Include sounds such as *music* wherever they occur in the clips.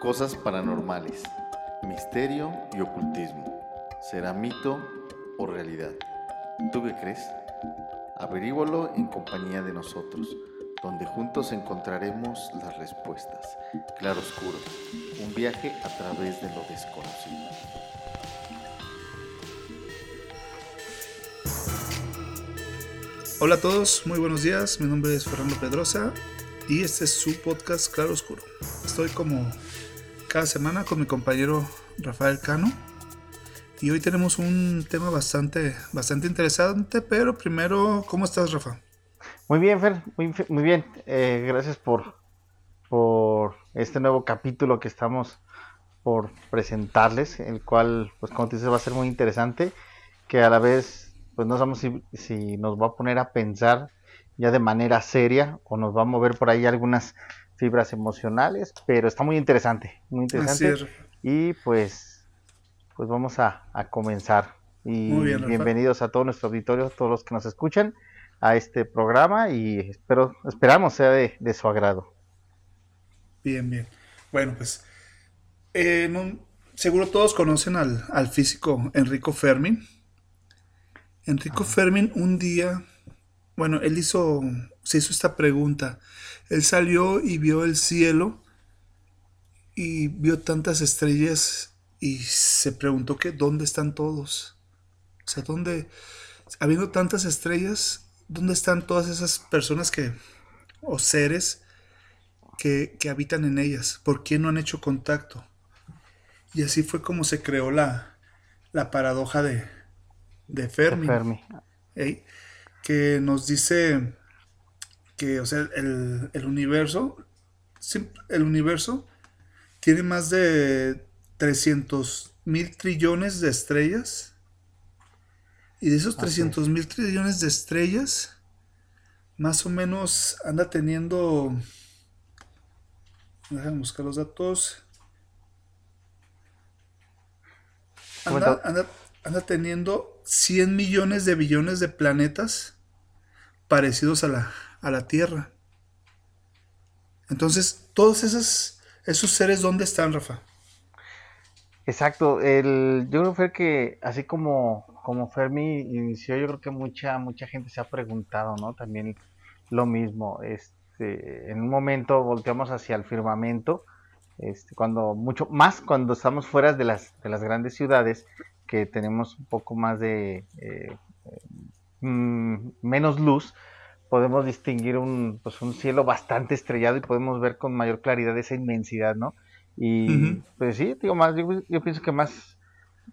Cosas paranormales, misterio y ocultismo. ¿Será mito o realidad? ¿Tú qué crees? Averígualo en compañía de nosotros, donde juntos encontraremos las respuestas. Claro Oscuro, un viaje a través de lo desconocido. Hola a todos, muy buenos días. Mi nombre es Fernando Pedrosa y este es su podcast Claro Oscuro. Estoy como cada semana con mi compañero Rafael Cano y hoy tenemos un tema bastante, bastante interesante, pero primero, ¿cómo estás Rafa? Muy bien, Fer, muy, bien. Eh, gracias por, por este nuevo capítulo que estamos por presentarles, el cual, pues como te dices, va a ser muy interesante, que a la vez, pues no sabemos si, si nos va a poner a pensar ya de manera seria o nos va a mover por ahí algunas fibras emocionales, pero está muy interesante, muy interesante. Y pues, pues vamos a, comenzar. Y bienvenidos a todo nuestro auditorio, todos los que nos escuchan a este programa y espero, esperamos sea de, su agrado. Bien, bien. Bueno, pues eh, seguro todos conocen al, al, físico Enrico Fermin. Enrico Fermin un día bueno, él hizo, se hizo esta pregunta. Él salió y vio el cielo y vio tantas estrellas y se preguntó que dónde están todos. O sea, dónde, habiendo tantas estrellas, dónde están todas esas personas que, o seres que, que habitan en ellas. ¿Por qué no han hecho contacto? Y así fue como se creó la, la paradoja de, de Fermi. Fermi que nos dice que, o sea, el, universo, el universo tiene más de 300 mil trillones de estrellas. Y de esos 300 mil trillones de estrellas, más o menos anda teniendo... Déjame buscar los datos. Anda, anda, anda, teniendo 100 millones de billones de planetas parecidos a la, a la Tierra. Entonces, todos esos, esos seres, ¿dónde están, Rafa? Exacto, el, yo creo que así como, como Fermi inició, yo creo que mucha, mucha gente se ha preguntado, ¿no? También lo mismo. Este, en un momento volteamos hacia el firmamento, este, cuando mucho más cuando estamos fuera de las, de las grandes ciudades, que tenemos un poco más de eh, Mm, menos luz, podemos distinguir un, pues un cielo bastante estrellado y podemos ver con mayor claridad esa inmensidad, ¿no? Y pues sí, digo, más, yo, pienso que más,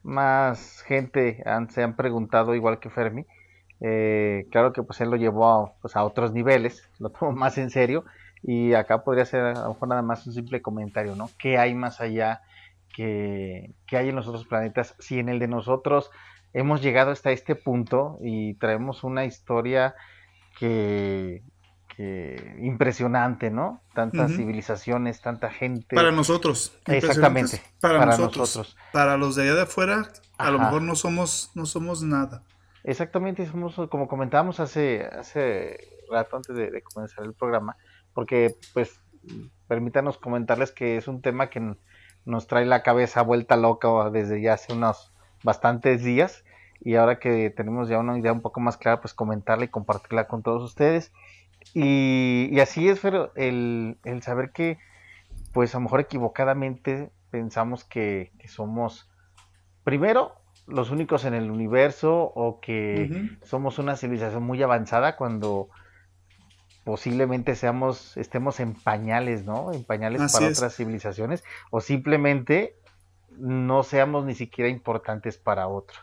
más gente se han preguntado, igual que Fermi, eh, claro que pues él lo llevó a, pues, a otros niveles, lo *laughs* tomó más en serio, y acá podría ser a lo mejor nada más un simple comentario, ¿no? ¿Qué hay más allá que, que hay en los otros planetas? Si en el de nosotros hemos llegado hasta este punto y traemos una historia que, impresionante, ¿no? Tantas civilizaciones, tanta gente. Para nosotros. Exactamente. Para, nosotros. Para los de allá de afuera, a lo mejor no somos, no somos nada. Exactamente, somos, como comentábamos hace, hace rato antes de, comenzar el programa, porque pues permítanos comentarles que es un tema que nos trae la cabeza vuelta loca desde ya hace unos bastantes días y ahora que tenemos ya una idea un poco más clara, pues comentarla y compartirla con todos ustedes. Y, así es, pero el, saber que, pues a lo mejor equivocadamente pensamos que, somos, primero, los únicos en el universo o que somos una civilización muy avanzada cuando posiblemente seamos, estemos en pañales, ¿no? En pañales para otras civilizaciones o simplemente no seamos ni siquiera importantes para otros.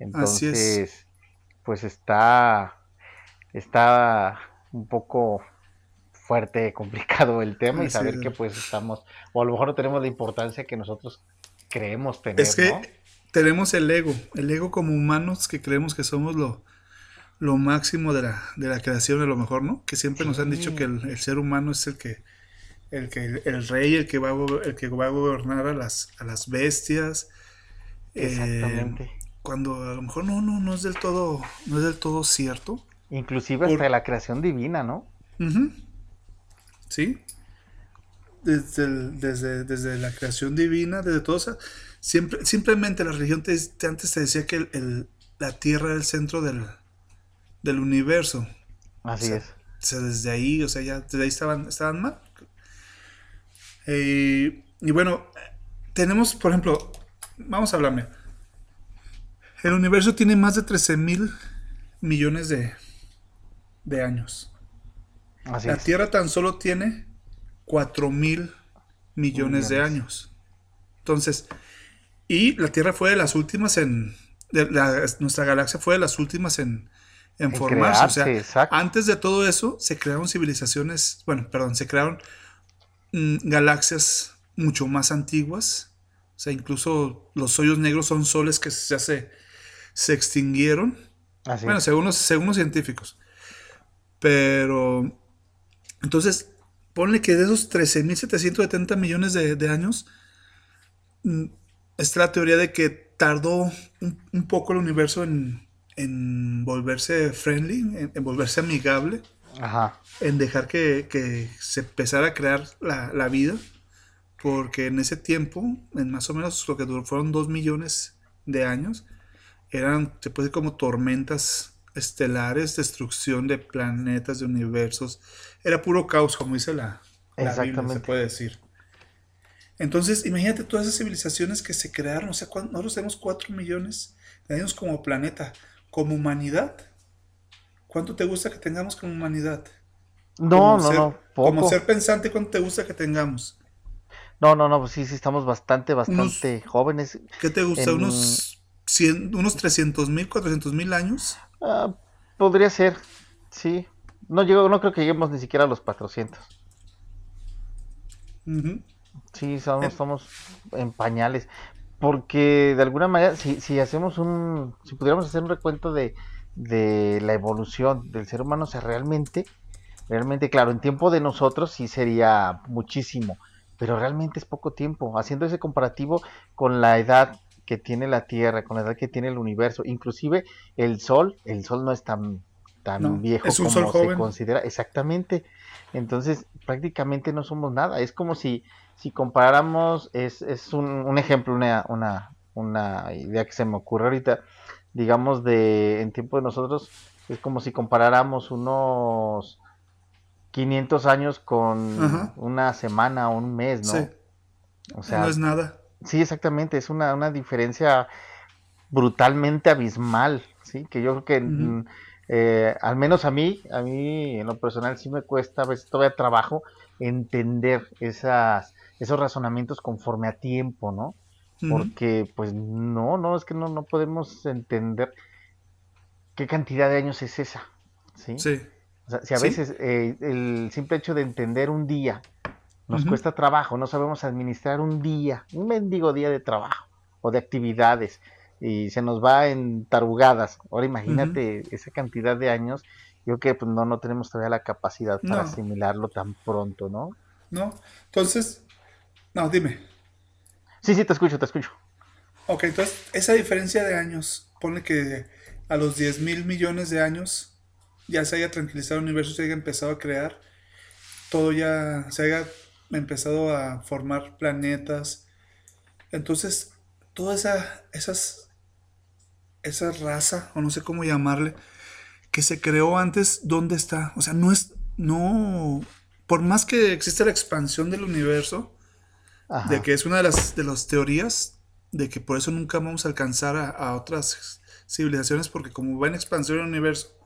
Entonces, pues está, está un poco fuerte, complicado el tema y saber que pues estamos, o a lo mejor no tenemos la importancia que nosotros creemos tener. Es que tenemos el ego, el ego como humanos que creemos que somos lo, lo máximo de la, de la creación a lo mejor, ¿no? Que siempre nos han dicho que el, ser humano es el que el que el rey, el que va a, el que va a gobernar a las, a las bestias. Exactamente. Eh, cuando a lo mejor no, no, no es del todo, no es del todo cierto. Inclusive hasta la creación divina, ¿no? Sí. desde, desde, desde, la creación divina, desde todo eso, siempre, simplemente la religión te, antes te decía que el, la Tierra era el centro del, del universo. Así es. O sea, desde ahí, o sea, ya desde ahí estaban, estaban mal. Eh, y bueno, tenemos, por ejemplo, vamos a hablarme. El universo tiene más de 13 mil millones de, de años. la Tierra tan solo tiene 4 mil millones de años. Entonces, y la Tierra fue de las últimas en. nuestra galaxia fue de las últimas en, en, formarse. o sea, antes de todo eso, se crearon civilizaciones. Bueno, perdón, se crearon mm, galaxias mucho más antiguas. O sea, incluso los hoyos negros son soles que ya se, se extinguieron. bueno, según los, según los científicos. Pero, entonces, ponle que de esos 13.770 millones de, años, mm, está la teoría de que tardó un, poco el universo en, volverse friendly, en, volverse amigable, en dejar que, se empezara a crear la, vida, porque en ese tiempo, en más o menos lo que duró, fueron dos millones de años, eran, se puede decir, como tormentas estelares, destrucción de planetas, de universos. Era puro caos, como dice la, la Biblia, se puede decir. Entonces, imagínate todas esas civilizaciones que se crearon. O sea, nosotros tenemos 4 millones de años como planeta, como humanidad. ¿Cuánto te gusta que tengamos como humanidad? No, no, no. Como ser pensante, ¿cuánto te gusta que tengamos? No, no, no, pues sí, sí, estamos bastante, bastante jóvenes. ¿Qué te gusta? ¿Unos, 100, unos 300 mil, 400 mil años? Ah, podría ser, sí. No, llego, no creo que lleguemos ni siquiera a los 400. Sí, somos, somos en pañales. Porque de alguna manera, si, si hacemos un, si pudiéramos hacer un recuento de, de la evolución del ser humano, o sea, realmente, realmente, claro, en tiempo de nosotros sí sería muchísimo, pero realmente es poco tiempo. Haciendo ese comparativo con la edad que tiene la Tierra, con la edad que tiene el universo, inclusive el Sol, el Sol no es tan, tan viejo como se considera, exactamente. Entonces, prácticamente no somos nada. Es como si, si comparáramos, es, es un, un, ejemplo, una, una, una idea que se me ocurre ahorita, digamos, de en tiempo de nosotros, es como si comparáramos unos 500 años con una semana o un mes, ¿no? O sea, no es nada. Sí, exactamente, es una, una diferencia brutalmente abismal, ¿sí? Que yo creo que, mm, eh, al menos a mí, a mí en lo personal sí me cuesta, a veces todavía trabajo entender esas, esos razonamientos conforme a tiempo, ¿no? Porque, pues, no, no, es que no, no podemos entender qué cantidad de años es esa, ¿sí? Sí. O sea, si a veces eh, el simple hecho de entender un día nos cuesta trabajo, no sabemos administrar un día, un mendigo día de trabajo o de actividades y se nos va en tarugadas. Ahora imagínate esa cantidad de años, yo creo que pues, no, no tenemos todavía la capacidad para asimilarlo tan pronto, ¿no? No, entonces, no, dime. Sí, sí, te escucho, te escucho. Ok, entonces, esa diferencia de años, pone que a los 10 mil millones de años ya se haya tranquilizado el universo, se haya empezado a crear, todo ya se haya empezado a formar planetas. Entonces, toda esa, esas, esa raza, o no sé cómo llamarle, que se creó antes, ¿dónde está? O sea, no es, no, por más que existe la expansión del universo, de que es una de las, de las teorías, de que por eso nunca vamos a alcanzar a, otras civilizaciones, porque como va en expansión el universo,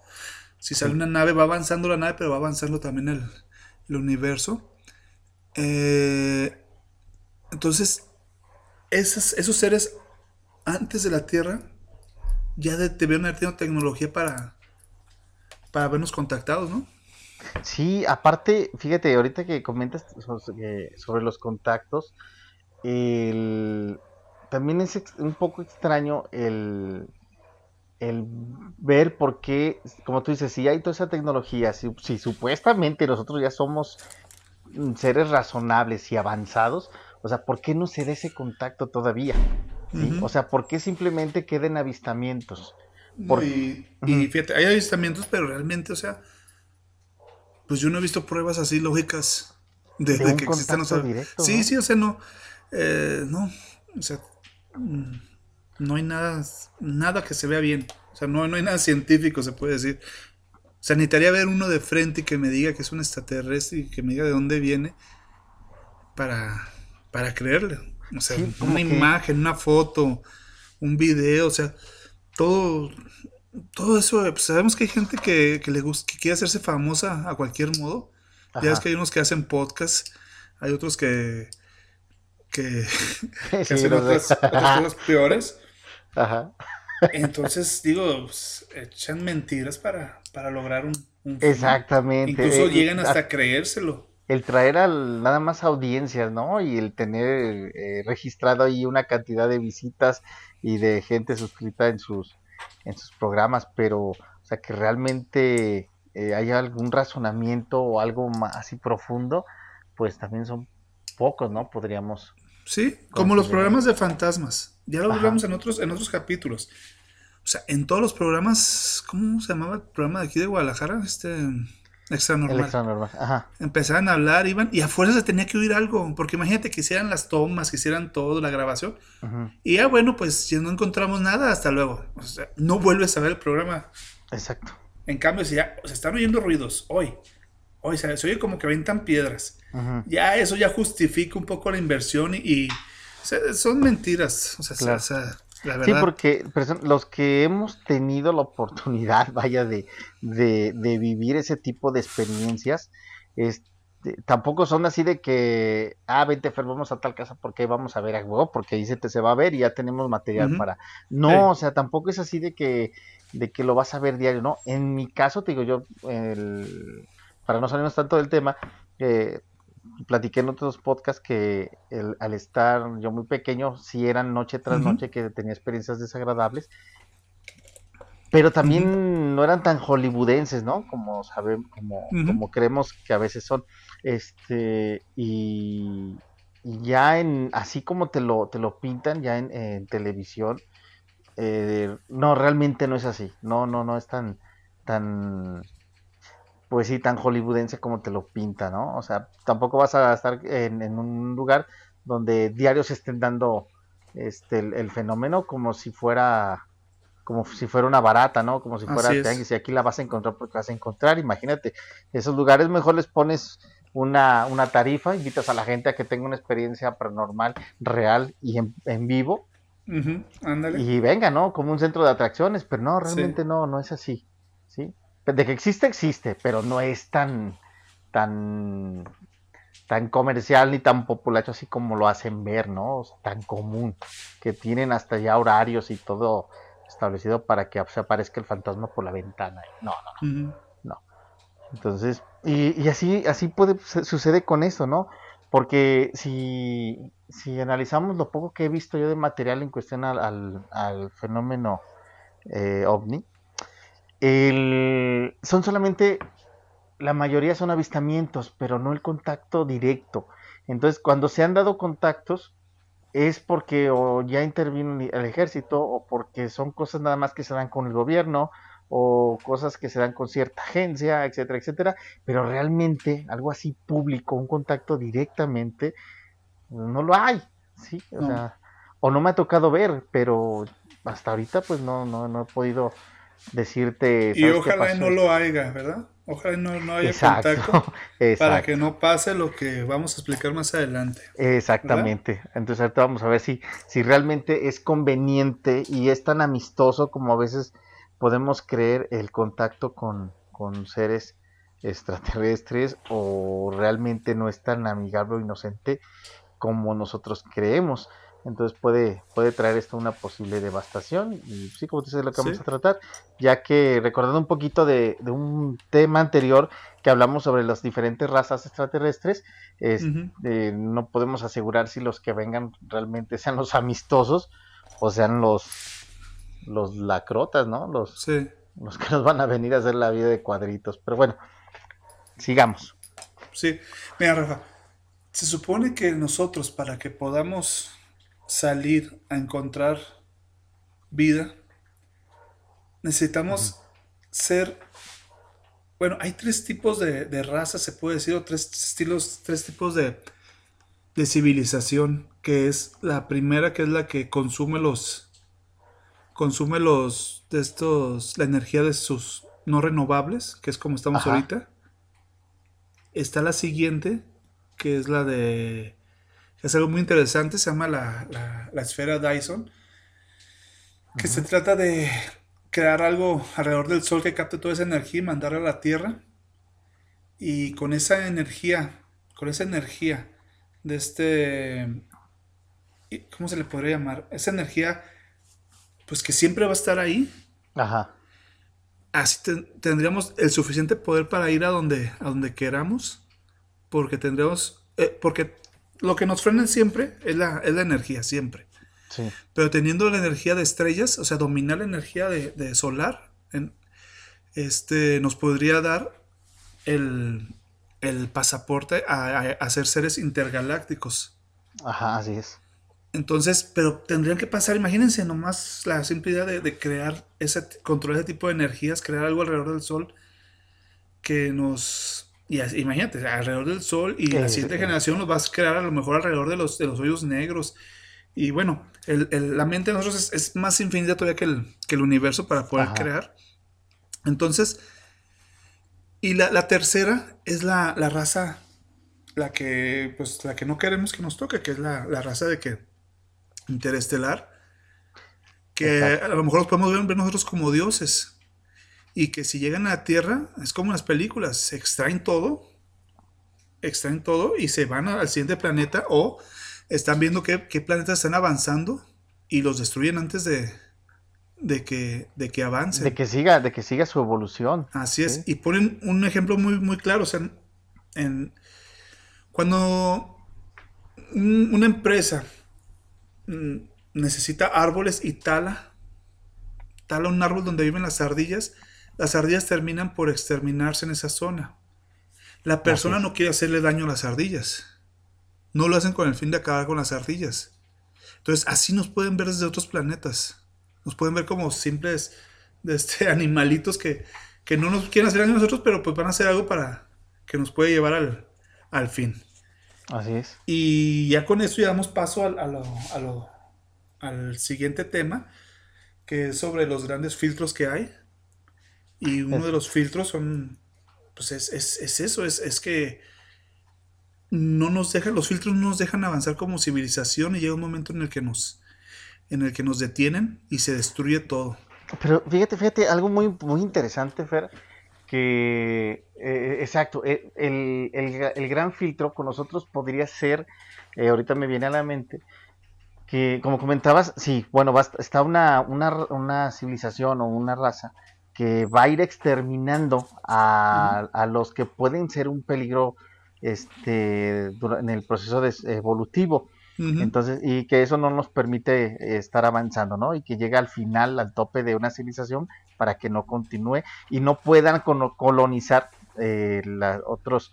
si sale una nave, va avanzando la nave, pero va avanzando también el, el universo. Eh, entonces, esos seres antes de la Tierra ya debieron haber tenido tecnología para, para habernos contactados, ¿no? Sí, aparte, fíjate, ahorita que comentas sobre los contactos, también es un poco extraño el, el ver por qué, como tú dices, si hay toda esa tecnología, si supuestamente nosotros ya somos seres razonables y avanzados, o sea, ¿por qué no se da ese contacto todavía? O sea, ¿por qué simplemente queden avistamientos? Y, fíjate, hay avistamientos, pero realmente, o sea, pues yo no he visto pruebas así lógicas de, De de un que existen ovnis. directo, Sí, ¿no? sí, o sea, no, eh, no, o sea, mm, no hay nada, nada que se vea bien, o sea, no, no hay nada científico, se puede decir. O sea, necesitaría ver uno de frente y que me diga que es un extraterrestre y que me diga de dónde viene para, para creerle. O sea, Sí, una imagen, una foto, un video, o sea, todo, todo eso, pues, sabemos que hay gente que, que le gusta, que quiere hacerse famosa a cualquier modo. Ya Ajá. que hay unos que hacen podcast, hay otros que, que, *laughs* que Sí, hacen otras cosas peores. *laughs* Ajá. Entonces, digo, pues, echan mentiras para, para lograr un. Exactamente. Incluso Eh, llegan a- hasta creérselo. el traer al, nada más audiencias, ¿no? Y el tener eh, registrado ahí una cantidad de visitas y de gente suscrita en sus, en sus programas, pero, o sea, que realmente eh, haya algún razonamiento o algo más así profundo, pues también son pocos, ¿no? Podríamos. Sí, como los programas de fantasmas. Ya lo hablamos en otros, en otros capítulos. O sea, en todos los programas, ¿cómo se llamaba el programa de aquí de Guadalajara? Este extra El normal. extra normal. Ajá. Empezaban a hablar, iban, y a fuerza se tenía que oír algo, porque imagínate que hicieran las tomas, que hicieran todo, la grabación, y ya bueno, pues si no encontramos nada, hasta luego. O sea, no vuelves a ver el programa. Exacto. En cambio, si ya se están oyendo ruidos hoy, hoy se, oye como que aventan piedras, ya eso ya justifica un poco la inversión y, y, o sea, son mentiras. O sea, Claro. o sea, la Sí, porque los que hemos tenido la oportunidad, *laughs* vaya, de, de, de vivir ese tipo de experiencias, este, tampoco son así de que, ah, vente, Fer, vamos a tal casa porque vamos a ver a huevo, porque ahí se, te, se va a ver y ya tenemos material para... No, Sí. o sea, tampoco es así de que, de que lo vas a ver diario, ¿no? En mi caso, te digo yo, el- para no salirnos tanto del tema, eh, platiqué en otros podcasts que el- al estar yo muy pequeño, sí eran noche tras noche que tenía experiencias desagradables, pero también no eran tan hollywoodenses, ¿no? Como sabemos, como, creemos que a veces son. Este, y, y ya en, así como te lo, te lo pintan ya en, en televisión, eh, no, realmente no es así. No, no, no es tan, tan, pues sí, tan hollywoodense como te lo pinta, ¿no? O sea, tampoco vas a estar en, en un lugar donde diarios estén dando este el, el fenómeno como si fuera como si fuera una barata, ¿no? Como si fuera tianguis, y aquí la vas a encontrar porque vas a encontrar, imagínate, esos lugares mejor les pones una, una tarifa, invitas a la gente a que tenga una experiencia paranormal real y en, en vivo, Ujú, ándale. y venga, ¿no? Como un centro de atracciones, pero no, Sí. realmente no, no es así, ¿sí? De que existe, existe, pero no es tan, tan, tan comercial ni tan populacho así como lo hacen ver, ¿no? O sea, tan común, que tienen hasta ya horarios y todo establecido para que se aparezca el fantasma por la ventana. No, no, Ujú. entonces, y, y así, así puede, sucede con esto, ¿no? Porque si, si analizamos lo poco que he visto yo de material en cuestión al, al- al fenómeno eh, ovni, el- son solamente, la mayoría son avistamientos, pero no el contacto directo. Entonces, cuando se han dado contactos, es porque o ya intervino el ejército o porque son cosas nada más que se dan con el gobierno o cosas que se dan con cierta agencia, etcétera, etcétera, pero realmente algo así público, un contacto directamente, no lo hay, ¿sí? O No. sea, o no me ha tocado ver, pero hasta ahorita pues no, no, no he podido decirte. Y ¿sabes qué ojalá y no lo haya, ¿verdad? Ojalá no, no haya Exacto, contacto *laughs* para exacto. que no pase lo que vamos a explicar más adelante. Exactamente. Entonces ahorita vamos a ver si, si realmente es conveniente y es tan amistoso como a veces podemos creer el contacto con, con seres extraterrestres o realmente no es tan amigable o inocente como nosotros creemos. Entonces puede, puede traer esto una posible devastación y sí, como dices, lo que vamos Sí. a tratar, ya que recordando un poquito de, de un tema anterior que hablamos sobre las diferentes razas extraterrestres, es- eh, no podemos asegurar si los que vengan realmente sean los amistosos o sean los los lacrotas, ¿no? Los, Sí. los que nos van a venir a hacer la vida de cuadritos. Pero bueno, sigamos. Sí, mira, Rafa, se supone que nosotros para que podamos salir a encontrar vida, necesitamos ser bueno, hay tres tipos de, de razas, se puede decir, o tres estilos, tres tipos de, de civilización, que es la primera, que es la que consume los, consume los, de estos, la energía de sus no renovables, que es como estamos Ajá. ahorita. Está la siguiente, que es la de, es algo muy interesante, se llama la, la- la esfera Dyson, que se trata de crear algo alrededor del Sol que capte toda esa energía y mandarla a la Tierra. Y con esa energía, con esa energía de este, y- ¿cómo se le podría llamar? Esa energía, pues que siempre va a estar ahí. Ajá. Así ten- tendríamos el suficiente poder para ir a donde, a donde queramos, porque tendríamos, eh, porque lo que nos frena siempre es la, es la energía, siempre. Sí. Pero teniendo la energía de estrellas, o sea, dominar la energía de, de solar, en- este, nos podría dar el, el pasaporte a, a- a ser seres intergalácticos. Ajá, así es. Entonces, pero tendrían que pasar, imagínense nomás la simple idea de, de crear ese, controlar ese tipo de energías, crear algo alrededor del Sol que nos... Y así- imagínate, alrededor del Sol y la siguiente generación los vas a crear a lo mejor alrededor de los, de los hoyos negros. Y bueno, el- el- la mente de nosotros es, es más infinita todavía que el, que el universo para poder Ajá. crear. Entonces, y la, la tercera es la, la raza, la que, pues, la que no queremos que nos toque, que es la, la raza de que interestelar, que Exacto. a lo mejor los podemos ver, ver nosotros como dioses. Y que si llegan a la Tierra, es como en las películas, se extraen todo, extraen todo y se van al siguiente planeta o están viendo qué, qué planetas están avanzando y los destruyen antes de, de, que, de que avancen. De que siga, de que siga su evolución. Así es. Sí. Y ponen un ejemplo muy, muy claro. O sea, en, en- cuando un- una empresa mm, necesita árboles y tala, tala un árbol donde viven las ardillas, las ardillas terminan por exterminarse en esa zona. La persona no quiere hacerle daño a las ardillas. No lo hacen con el fin de acabar con las ardillas. Entonces, así nos pueden ver desde otros planetas. Nos pueden ver como simples de este, *laughs* animalitos que, que no nos quieren hacer daño a nosotros, pero pues van a hacer algo para que nos puede llevar al, al fin. Así es. Y ya con eso ya damos paso al, a lo- a lo- al siguiente tema, que es sobre los grandes filtros que hay. Y uno de los filtros son, pues es, es- es eso, es, es que no nos dejan, los filtros no nos dejan avanzar como civilización y llega un momento en el que nos, en el que nos detienen y se destruye todo. Pero fíjate, fíjate, algo muy, muy interesante, Fer, que, eh, exacto, eh, el, el el gran filtro con nosotros podría ser, eh, ahorita me viene a la mente, que como comentabas, sí, bueno, va a est- está una, una, una civilización o una raza que va a ir exterminando a, a los que pueden ser un peligro este, en el proceso des- evolutivo. Entonces, y que eso no nos permite eh, estar avanzando, ¿no? Y que llega al final, al tope de una civilización para que no continúe y no puedan colonizar eh, la- otros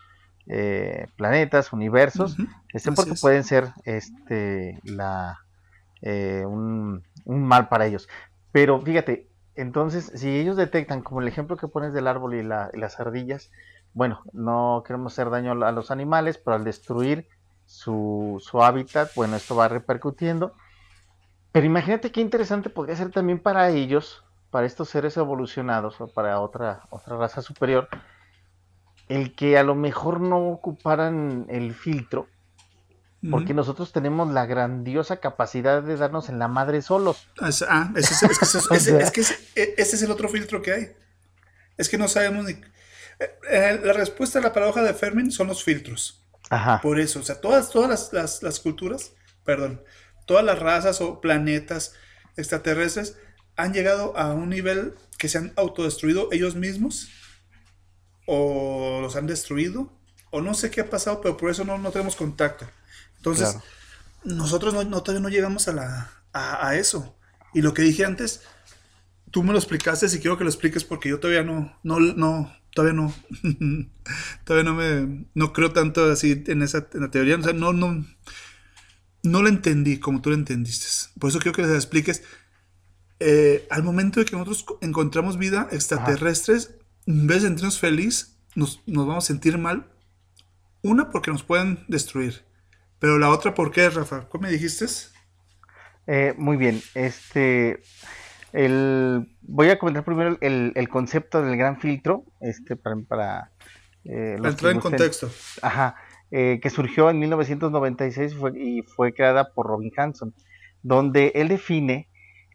eh, planetas, universos, este, así porque es. pueden ser este, la, eh, un, un mal para ellos. Pero fíjate, entonces, si ellos detectan, como el ejemplo que pones del árbol y, la- y las ardillas, bueno, no queremos hacer daño a los animales, pero al destruir su, hábitat, bueno, esto va repercutiendo. Pero imagínate qué interesante podría ser también para ellos, para estos seres evolucionados o para otra, otra raza superior, el que a lo mejor no ocuparan el filtro, porque nosotros tenemos la grandiosa capacidad de darnos en la madre solos. Es- ah, ese es, es que ese- es que ese- *laughs* e- es el otro filtro que hay. Es que no sabemos ni... eh, eh, la respuesta a la paradoja de Fermi son los filtros. Ajá. Por eso, o sea, todas, todas las, las- las culturas, perdón, todas las razas o planetas extraterrestres han llegado a un nivel que se han autodestruido ellos mismos o los han destruido o no sé qué ha pasado, pero por eso no, no tenemos contacto. Entonces, Claro. nosotros no, no- todavía no llegamos a, la, a, a eso. Y lo que dije antes, tú me lo explicaste, si quiero que lo expliques porque yo todavía no, no, no, todavía no, *laughs* todavía no me, no creo tanto así en esa en la teoría, o sea, no, no, no la entendí como tú la entendiste. Por eso quiero que les expliques. eh, al momento de que nosotros co- encontramos vida extraterrestres, en vez de sentirnos feliz, nos, nos vamos a sentir mal. Una, porque nos pueden destruir. Pero la otra, ¿por qué, Rafa? ¿Cómo me dijiste? Eh, muy bien, este, el, voy a comentar primero el, el concepto del gran filtro, este, para, para eh, entrar en contexto. Ajá, eh, que surgió en 1996 fue, y fue creada por Robin Hanson, donde él define,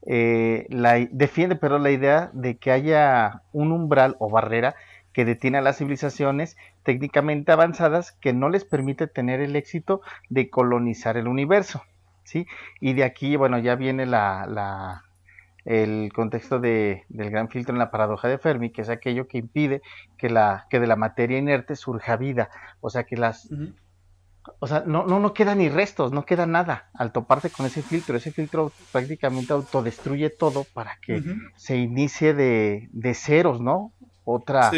eh, la, defiende pero la idea de que haya un umbral o barrera que detiene a las civilizaciones técnicamente avanzadas que no les permite tener el éxito de colonizar el universo. ¿sí? Y de aquí, bueno, ya viene la, la el contexto de, del gran filtro en la paradoja de Fermi, que es aquello que impide que, la, que de la materia inerte surja vida. O sea, que las... O sea, no, no, no queda ni restos, no queda nada al toparse con ese filtro. Ese filtro prácticamente autodestruye todo para que se inicie de, de, ceros, ¿no? Otra,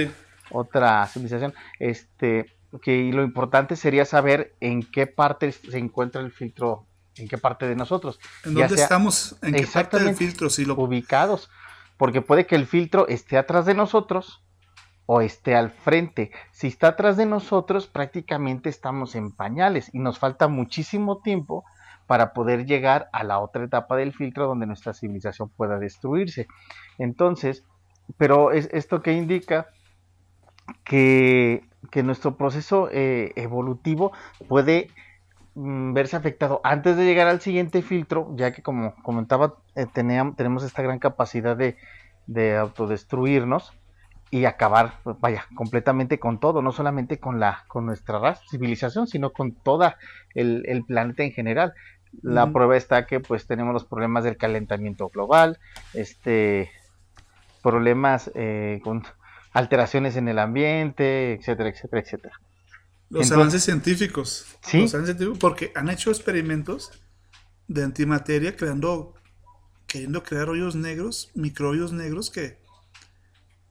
otra civilización. Este, que lo importante sería saber en qué parte se encuentra el filtro en qué parte de nosotros. ¿En dónde estamos? ¿En qué parte del filtro? Si lo... Ubicados. Porque puede que el filtro esté atrás de nosotros o esté al frente. Si está atrás de nosotros, prácticamente estamos en pañales y nos falta muchísimo tiempo para poder llegar a la otra etapa del filtro donde nuestra civilización pueda destruirse. Entonces, pero es esto que indica que, que nuestro proceso eh, evolutivo puede Mm, verse afectado antes de llegar al siguiente filtro, ya que como comentaba, eh, tenemos esta gran capacidad de, autodestruirnos y acabar, pues, vaya, completamente con todo, no solamente con la, con nuestra raza, civilización, sino con toda el, planeta en general. La prueba está que pues tenemos los problemas del calentamiento global, este problemas eh, con alteraciones en el ambiente, etcétera, etcétera, etcétera. Los avances científicos. Sí. Los avances científicos, porque han hecho experimentos de antimateria creando, queriendo crear hoyos negros, microhoyos negros que,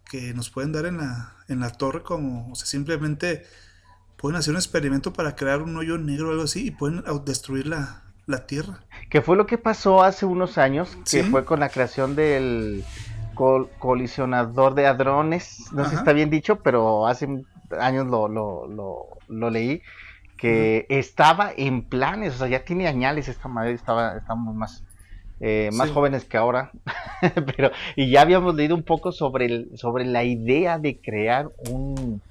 que nos pueden dar en la, en la torre como, o sea, simplemente pueden hacer un experimento para crear un hoyo negro o algo así y pueden destruir la, la Tierra. Que fue lo que pasó hace unos años, que fue con la creación del colisionador de hadrones, no sé si está bien dicho, pero hace años lo, lo, lo, leí, que estaba en planes, o sea, ya tiene añales esta madre, estaba, estamos más, eh, más jóvenes que ahora, *laughs* pero, y ya habíamos leído un poco sobre, el, sobre la idea de crear un,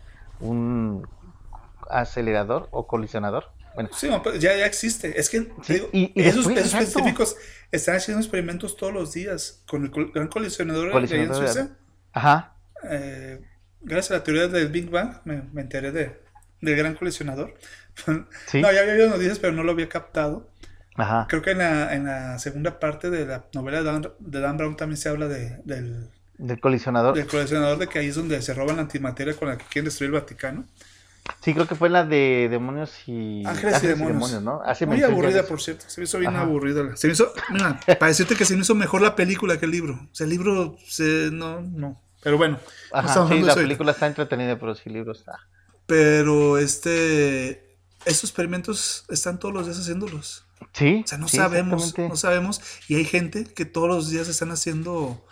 un acelerador o colisionador. Bueno. Sí, ya, ya existe. Es que esos, científicos están haciendo experimentos todos los días con el gran colisionador, colisionador de Suiza. Ajá. Eh, gracias a la teoría del Big Bang, me, enteré de, del gran coleccionador. *laughs* ¿Sí? No, ya había oído noticias, pero no lo había captado. Ajá. Creo que en la, en la segunda parte de la novela de Dan, Brown también se habla de, del, del colisionador. Del colisionador, de que ahí es donde se roban la antimateria con la que quieren destruir el Vaticano. Sí, creo que fue la de demonios y ángeles, y, demonios. ¿no? Muy aburrida, por cierto. Se me hizo bien aburrida. Se me hizo, mira, *laughs* para decirte que se me hizo mejor la película que el libro. O sea, el libro se, no, no. Pero bueno. sí, la película está entretenida, pero sí, el libro está. Pero este. Estos experimentos están todos los días haciéndolos. Sí. O sea, no sabemos. No sabemos. Y hay gente que todos los días están haciendo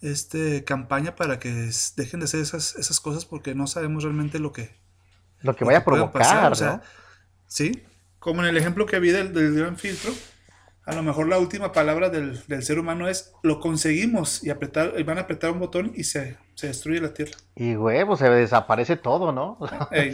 este campaña para que dejen de hacer esas, esas cosas porque no sabemos realmente lo que. Lo que vaya a provocar. O sea, Sí. Como en el ejemplo que vi del, del gran filtro a lo mejor la última palabra del, ser humano es lo conseguimos y apretar, van a apretar un botón y se, destruye la Tierra. Y huevo, se desaparece todo, ¿no? *laughs* o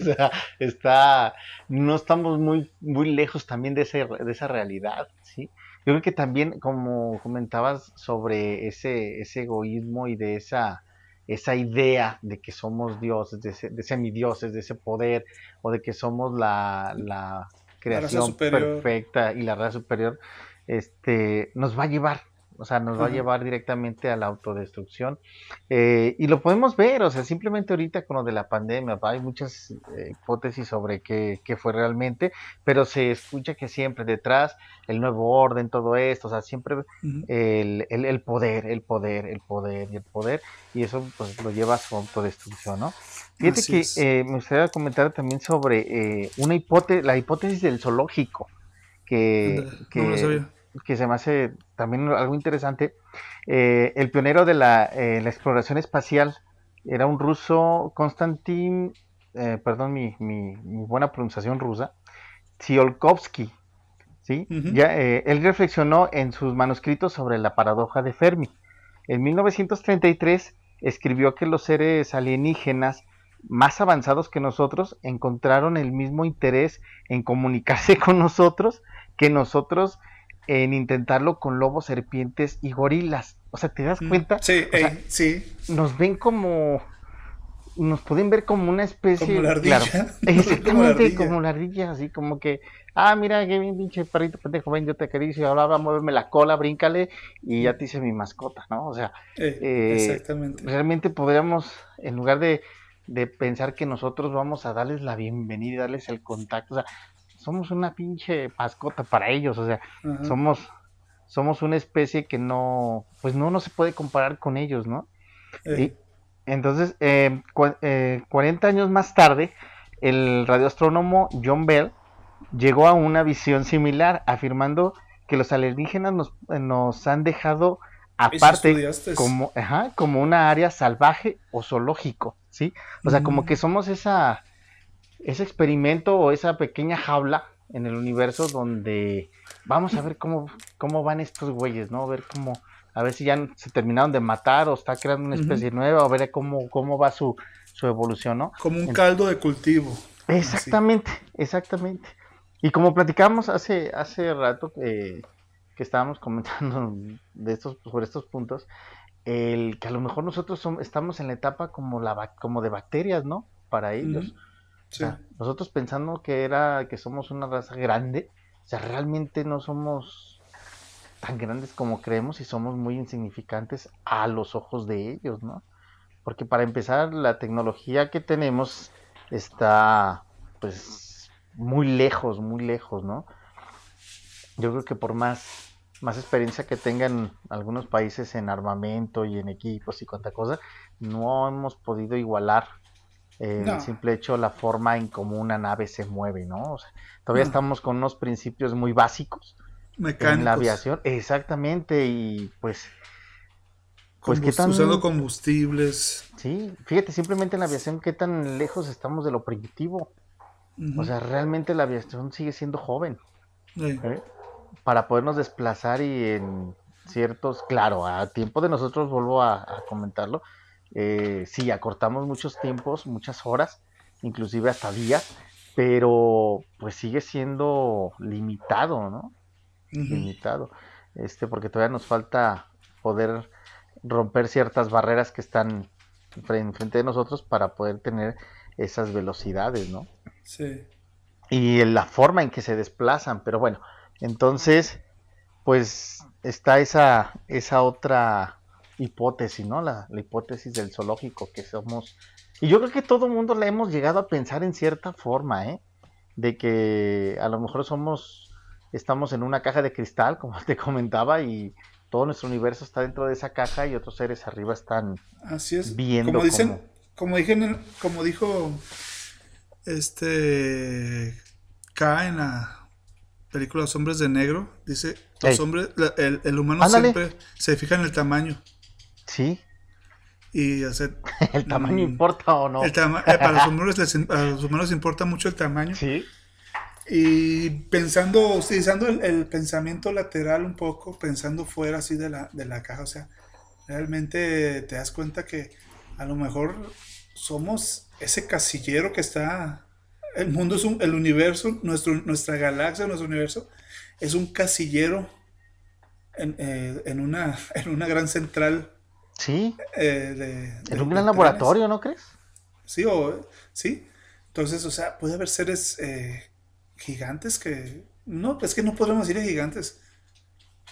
sea, está, no estamos muy, muy lejos también de, ese, de esa realidad, ¿sí? Yo creo que también, como comentabas sobre ese, ese egoísmo y de esa, esa idea de que somos dioses, de, de semidioses, de ese poder, o de que somos la, la creación perfecta y la raza superior, este, nos va a llevar, o sea, nos va a llevar directamente a la autodestrucción. Eh, y lo podemos ver, o sea, simplemente ahorita con lo de la pandemia, hay muchas eh, hipótesis sobre qué, fue realmente, pero se escucha que siempre detrás el nuevo orden, todo esto, o sea, siempre el, el, poder, el poder, el poder y el poder, y eso pues lo lleva a su autodestrucción, ¿no? Fíjate que eh, me gustaría comentar también sobre una hipótesis, la hipótesis del zoológico, que, que, que se me hace también algo interesante, eh, el pionero de la, eh, la, exploración espacial era un ruso, Konstantin, eh, perdón mi, mi, buena pronunciación rusa, Tsiolkovsky. ¿sí? ya, él reflexionó en sus manuscritos sobre la paradoja de Fermi. En 1933 escribió que los seres alienígenas más avanzados que nosotros encontraron el mismo interés en comunicarse *laughs* con nosotros que nosotros en intentarlo con lobos, serpientes y gorilas. O sea, ¿te das mm, cuenta? Sí, sí. Nos ven como. Nos pueden ver como una especie. Como la ardilla. *laughs* exactamente, como la, ardilla, así como que. Ah, mira, qué bien, pinche perrito pendejo, ven, yo te acaricio, ahora va a moverme la cola, bríncale y ya te hice mi mascota, ¿no? O sea, eh, eh, exactamente. realmente podríamos, en lugar de, de pensar que nosotros vamos a darles la bienvenida y darles el contacto, o sea, somos una pinche mascota para ellos, o sea, somos somos una especie que no, pues no, no se puede comparar con ellos, ¿no? Y, entonces, eh, 40 eh, años más tarde, el radioastrónomo John Bell llegó a una visión similar, afirmando que los alienígenas nos, nos han dejado aparte como, ajá, como una área salvaje o zoológico, ¿sí? O sea, como mm. que somos esa ese experimento o esa pequeña jaula en el universo donde vamos a ver cómo, cómo van estos güeyes, ¿no? A ver cómo, a ver si ya se terminaron de matar o está creando una especie nueva, a ver cómo, cómo va su, su evolución, ¿no? Como un caldo de cultivo. Exactamente, exactamente. Y como platicamos hace, hace rato que estábamos comentando de estos, sobre estos puntos, el que a lo mejor nosotros estamos en la etapa como, la, como de bacterias, ¿no? Para ellos nosotros pensando que era que somos una raza grande, o sea, realmente no somos tan grandes como creemos y somos muy insignificantes a los ojos de ellos, ¿no? Porque para empezar, la tecnología que tenemos está, pues, muy lejos, muy lejos, ¿no? Yo creo que por más, más experiencia que tengan algunos países en armamento y en equipos y cuanta cosa, no hemos podido igualar el simple hecho, la forma en cómo una nave se mueve, ¿no? O sea, todavía estamos con unos principios muy básicos Mecánicos. en la aviación. Exactamente, y pues... Pues, ¿qué tan... Usando combustibles. Sí, fíjate, simplemente en la aviación, ¿qué tan lejos estamos de lo primitivo? O sea, realmente la aviación sigue siendo joven. ¿eh? Para podernos desplazar y en ciertos, claro, a tiempo de nosotros, vuelvo a comentarlo, eh, sí, acortamos muchos tiempos, muchas horas, inclusive hasta días, pero pues sigue siendo limitado, ¿no? Limitado. Este, porque todavía nos falta poder romper ciertas barreras que están enfrente de nosotros para poder tener esas velocidades, ¿no? Sí. Y la forma en que se desplazan, pero bueno, entonces, pues está esa, esa otra hipótesis, ¿no? La, hipótesis del zoológico, que somos... Y yo creo que todo el mundo la hemos llegado a pensar en cierta forma, ¿eh? De que a lo mejor somos, estamos en una caja de cristal, *laughs* como te comentaba, y todo nuestro universo está dentro de esa caja y otros seres arriba están Así es. viendo. Como dicen, como, dije, como dijo este K en la película Los Hombres de Negro, dice, los hombres, el, humano siempre se fija en el tamaño. Sí. Y hacer, *laughs* ¿El tamaño mm, importa o no? Eh, para los *laughs* humanos les, a los humanos importa mucho el tamaño. Sí. Y pensando, utilizando el, pensamiento lateral un poco, pensando fuera así de la, de la caja, o sea, realmente te das cuenta que a lo mejor somos ese casillero que está... El mundo es un, el universo, nuestro, nuestra galaxia, nuestro universo, es un casillero en, eh, en, una, *laughs* en una gran central Sí. Eh, en un gran laboratorio, ¿no crees? Sí, o, sí. Entonces, o sea, puede haber seres eh, gigantes que... No, es que no podemos decir gigantes.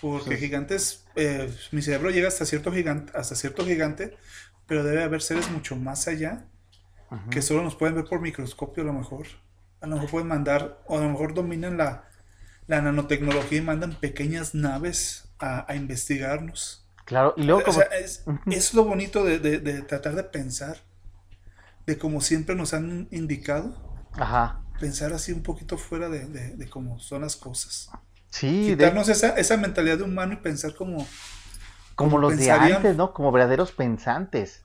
Porque gigantes, eh, mi cerebro llega hasta cierto, gigante, hasta cierto gigante, pero debe haber seres mucho más allá que solo nos pueden ver por microscopio a lo mejor. A lo mejor pueden mandar, o a lo mejor dominan la, nanotecnología y mandan pequeñas naves a, a investigarnos. Claro, y luego como... es, lo bonito de, tratar de pensar, de como siempre nos han indicado. Ajá. Pensar así un poquito fuera de, cómo son las cosas. Sí. Quitarnos esa, esa mentalidad de humano y pensar como... Como, los de antes, ¿no? Como verdaderos pensantes.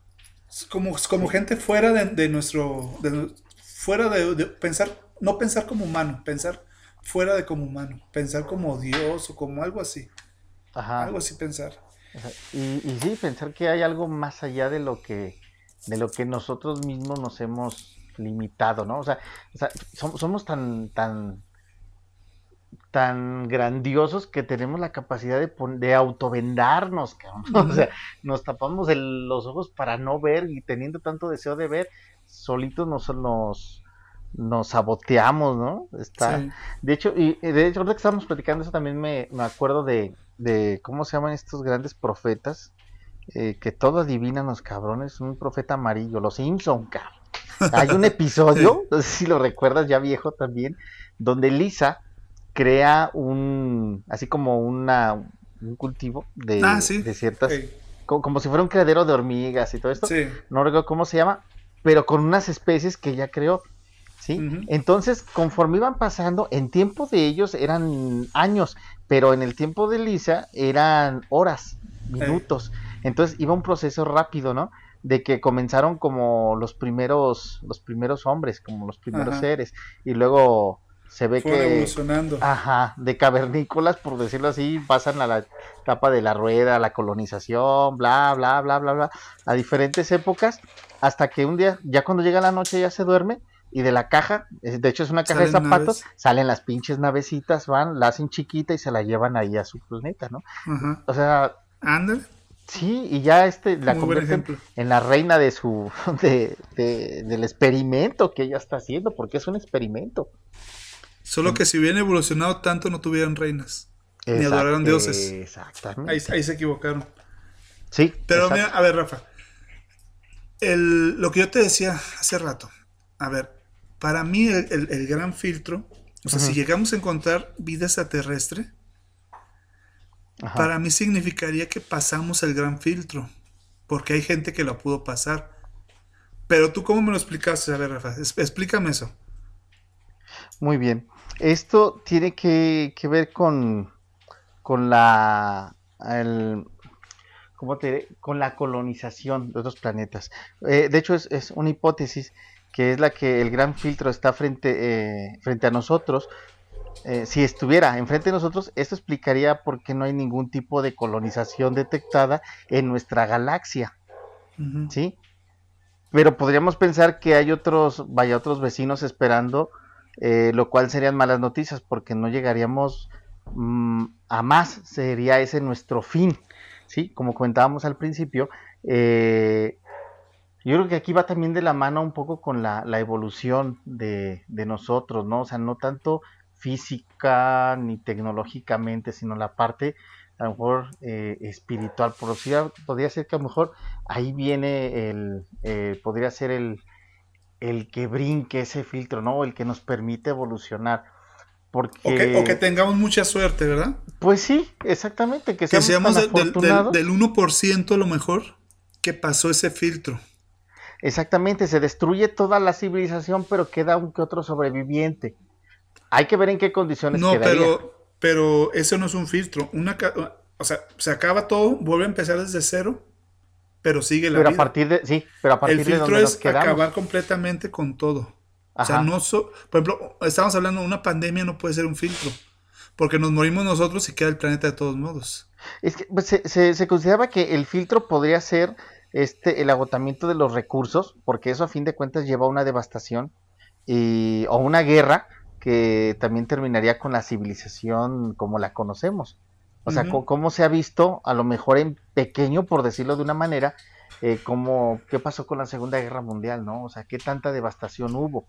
Como, como gente fuera de, nuestro, fuera de, pensar, no pensar como humano, pensar fuera de como humano, pensar como Dios o como algo así. Ajá. Algo así pensar. Y, y sí, pensar que hay algo más allá de lo que, de lo que nosotros mismos nos hemos limitado, ¿no? O sea, somos, tan, tan, tan grandiosos que tenemos la capacidad de, de autovendarnos, *laughs* O sea, nos tapamos los ojos para no ver y teniendo tanto deseo de ver, solitos nos, nos, nos saboteamos, ¿no? Está, De hecho, y de hecho, ahorita que estábamos platicando eso también me, me acuerdo de, de, ¿cómo se llaman estos grandes profetas? Eh, que todo adivinan los cabrones, un profeta amarillo, los Simpson, cabrón. Hay un *laughs* episodio, no sé si lo recuerdas, ya viejo también, donde Lisa crea un, así como una, un cultivo de, ah, de ciertas, como, si fuera un criadero de hormigas y todo esto. No recuerdo cómo se llama, pero con unas especies que ella creó. ¿Sí? Entonces, conforme iban pasando, en tiempo de ellos eran años, pero en el tiempo de Lisa eran horas, minutos. Entonces iba un proceso rápido, ¿no? de que comenzaron como los primeros los primeros hombres, como los primeros seres y luego se ve que evolucionando. Ajá, de cavernícolas, por decirlo así, pasan a la etapa de la rueda, la colonización, bla, bla, bla, bla, bla, a diferentes épocas, hasta que un día, ya cuando llega la noche, ya se duerme, y de la caja, de hecho es una caja de zapatos, salen las pinches navecitas, van, la hacen chiquita y se la llevan ahí a su planeta, ¿no? O sea, Ándale. Sí, y ya este la convierte en la reina de su *laughs* de, del experimento que ella está haciendo, porque es un experimento. Solo que si hubieran evolucionado tanto no tuvieran reinas. ni adoraran dioses. Exactamente. Ahí, se equivocaron. Sí. Pero mira, a ver, Rafa. lo que yo te decía hace rato. A ver, para mí el, gran filtro, o sea, si llegamos a encontrar vida extraterrestre, para mí significaría que pasamos el gran filtro, porque hay gente que lo pudo pasar. Pero tú, ¿cómo me lo explicaste? A ver, Rafa, explícame eso. Muy bien. Esto tiene que, ver con, con la... ¿cómo te con la colonización de otros planetas. Eh, de hecho, es, una hipótesis que es la que el gran filtro está frente, eh, frente a nosotros, eh, si estuviera enfrente de nosotros, esto explicaría por qué no hay ningún tipo de colonización detectada en nuestra galaxia. ¿Sí? Pero podríamos pensar que hay otros, vaya, otros vecinos esperando, eh, lo cual serían malas noticias porque no llegaríamos mm, a más, sería ese nuestro fin. ¿Sí? Como comentábamos al principio, eh, yo creo que aquí va también de la mano un poco con la, evolución de, de, nosotros, ¿no? O sea, no tanto física ni tecnológicamente, sino la parte a lo mejor eh, espiritual. Podría, podría ser que a lo mejor ahí viene el, eh, podría ser el, el que brinque ese filtro, ¿no? El que nos permite evolucionar. Porque... O, que, tengamos mucha suerte, ¿verdad? Pues sí, exactamente. Que seamos, del, del, del 1% a lo mejor que pasó ese filtro. Exactamente, se destruye toda la civilización, pero queda un que otro sobreviviente. Hay que ver en qué condiciones No, pero, pero eso no es un filtro. Una, o sea, se acaba todo, vuelve a empezar desde cero, pero sigue la pero A partir de, sí, pero a partir El filtro es acabar completamente con todo. O sea, no por ejemplo, estamos hablando de una pandemia, no puede ser un filtro. Porque nos morimos nosotros y queda el planeta de todos modos. Es que pues, se, se, consideraba que el filtro podría ser este el agotamiento de los recursos, porque eso a fin de cuentas lleva a una devastación y, o una guerra que también terminaría con la civilización como la conocemos. O sea, cómo se ha visto, a lo mejor en pequeño, por decirlo de una manera, eh, como qué pasó con la Segunda Guerra Mundial, ¿no? O sea, qué tanta devastación hubo,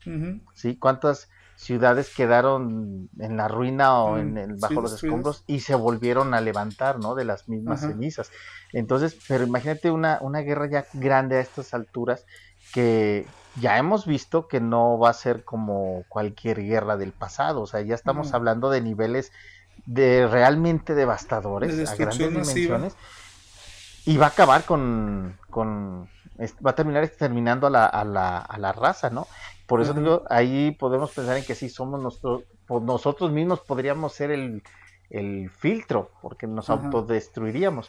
¿sí? ¿Cuántas ciudades quedaron en la ruina o en el, bajo los escombros y se volvieron a levantar, ¿no? De las mismas cenizas. Entonces, pero imagínate una, una guerra ya grande a estas alturas que, ya hemos visto que no va a ser como cualquier guerra del pasado, o sea, ya estamos hablando de niveles de realmente devastadores a grandes dimensiones y va a acabar con, con va a terminar exterminando a la, a la, a la raza, ¿no? Por eso digo, ahí podemos pensar en que sí somos nosotros, nosotros mismos podríamos ser el, el filtro, porque nos autodestruiríamos.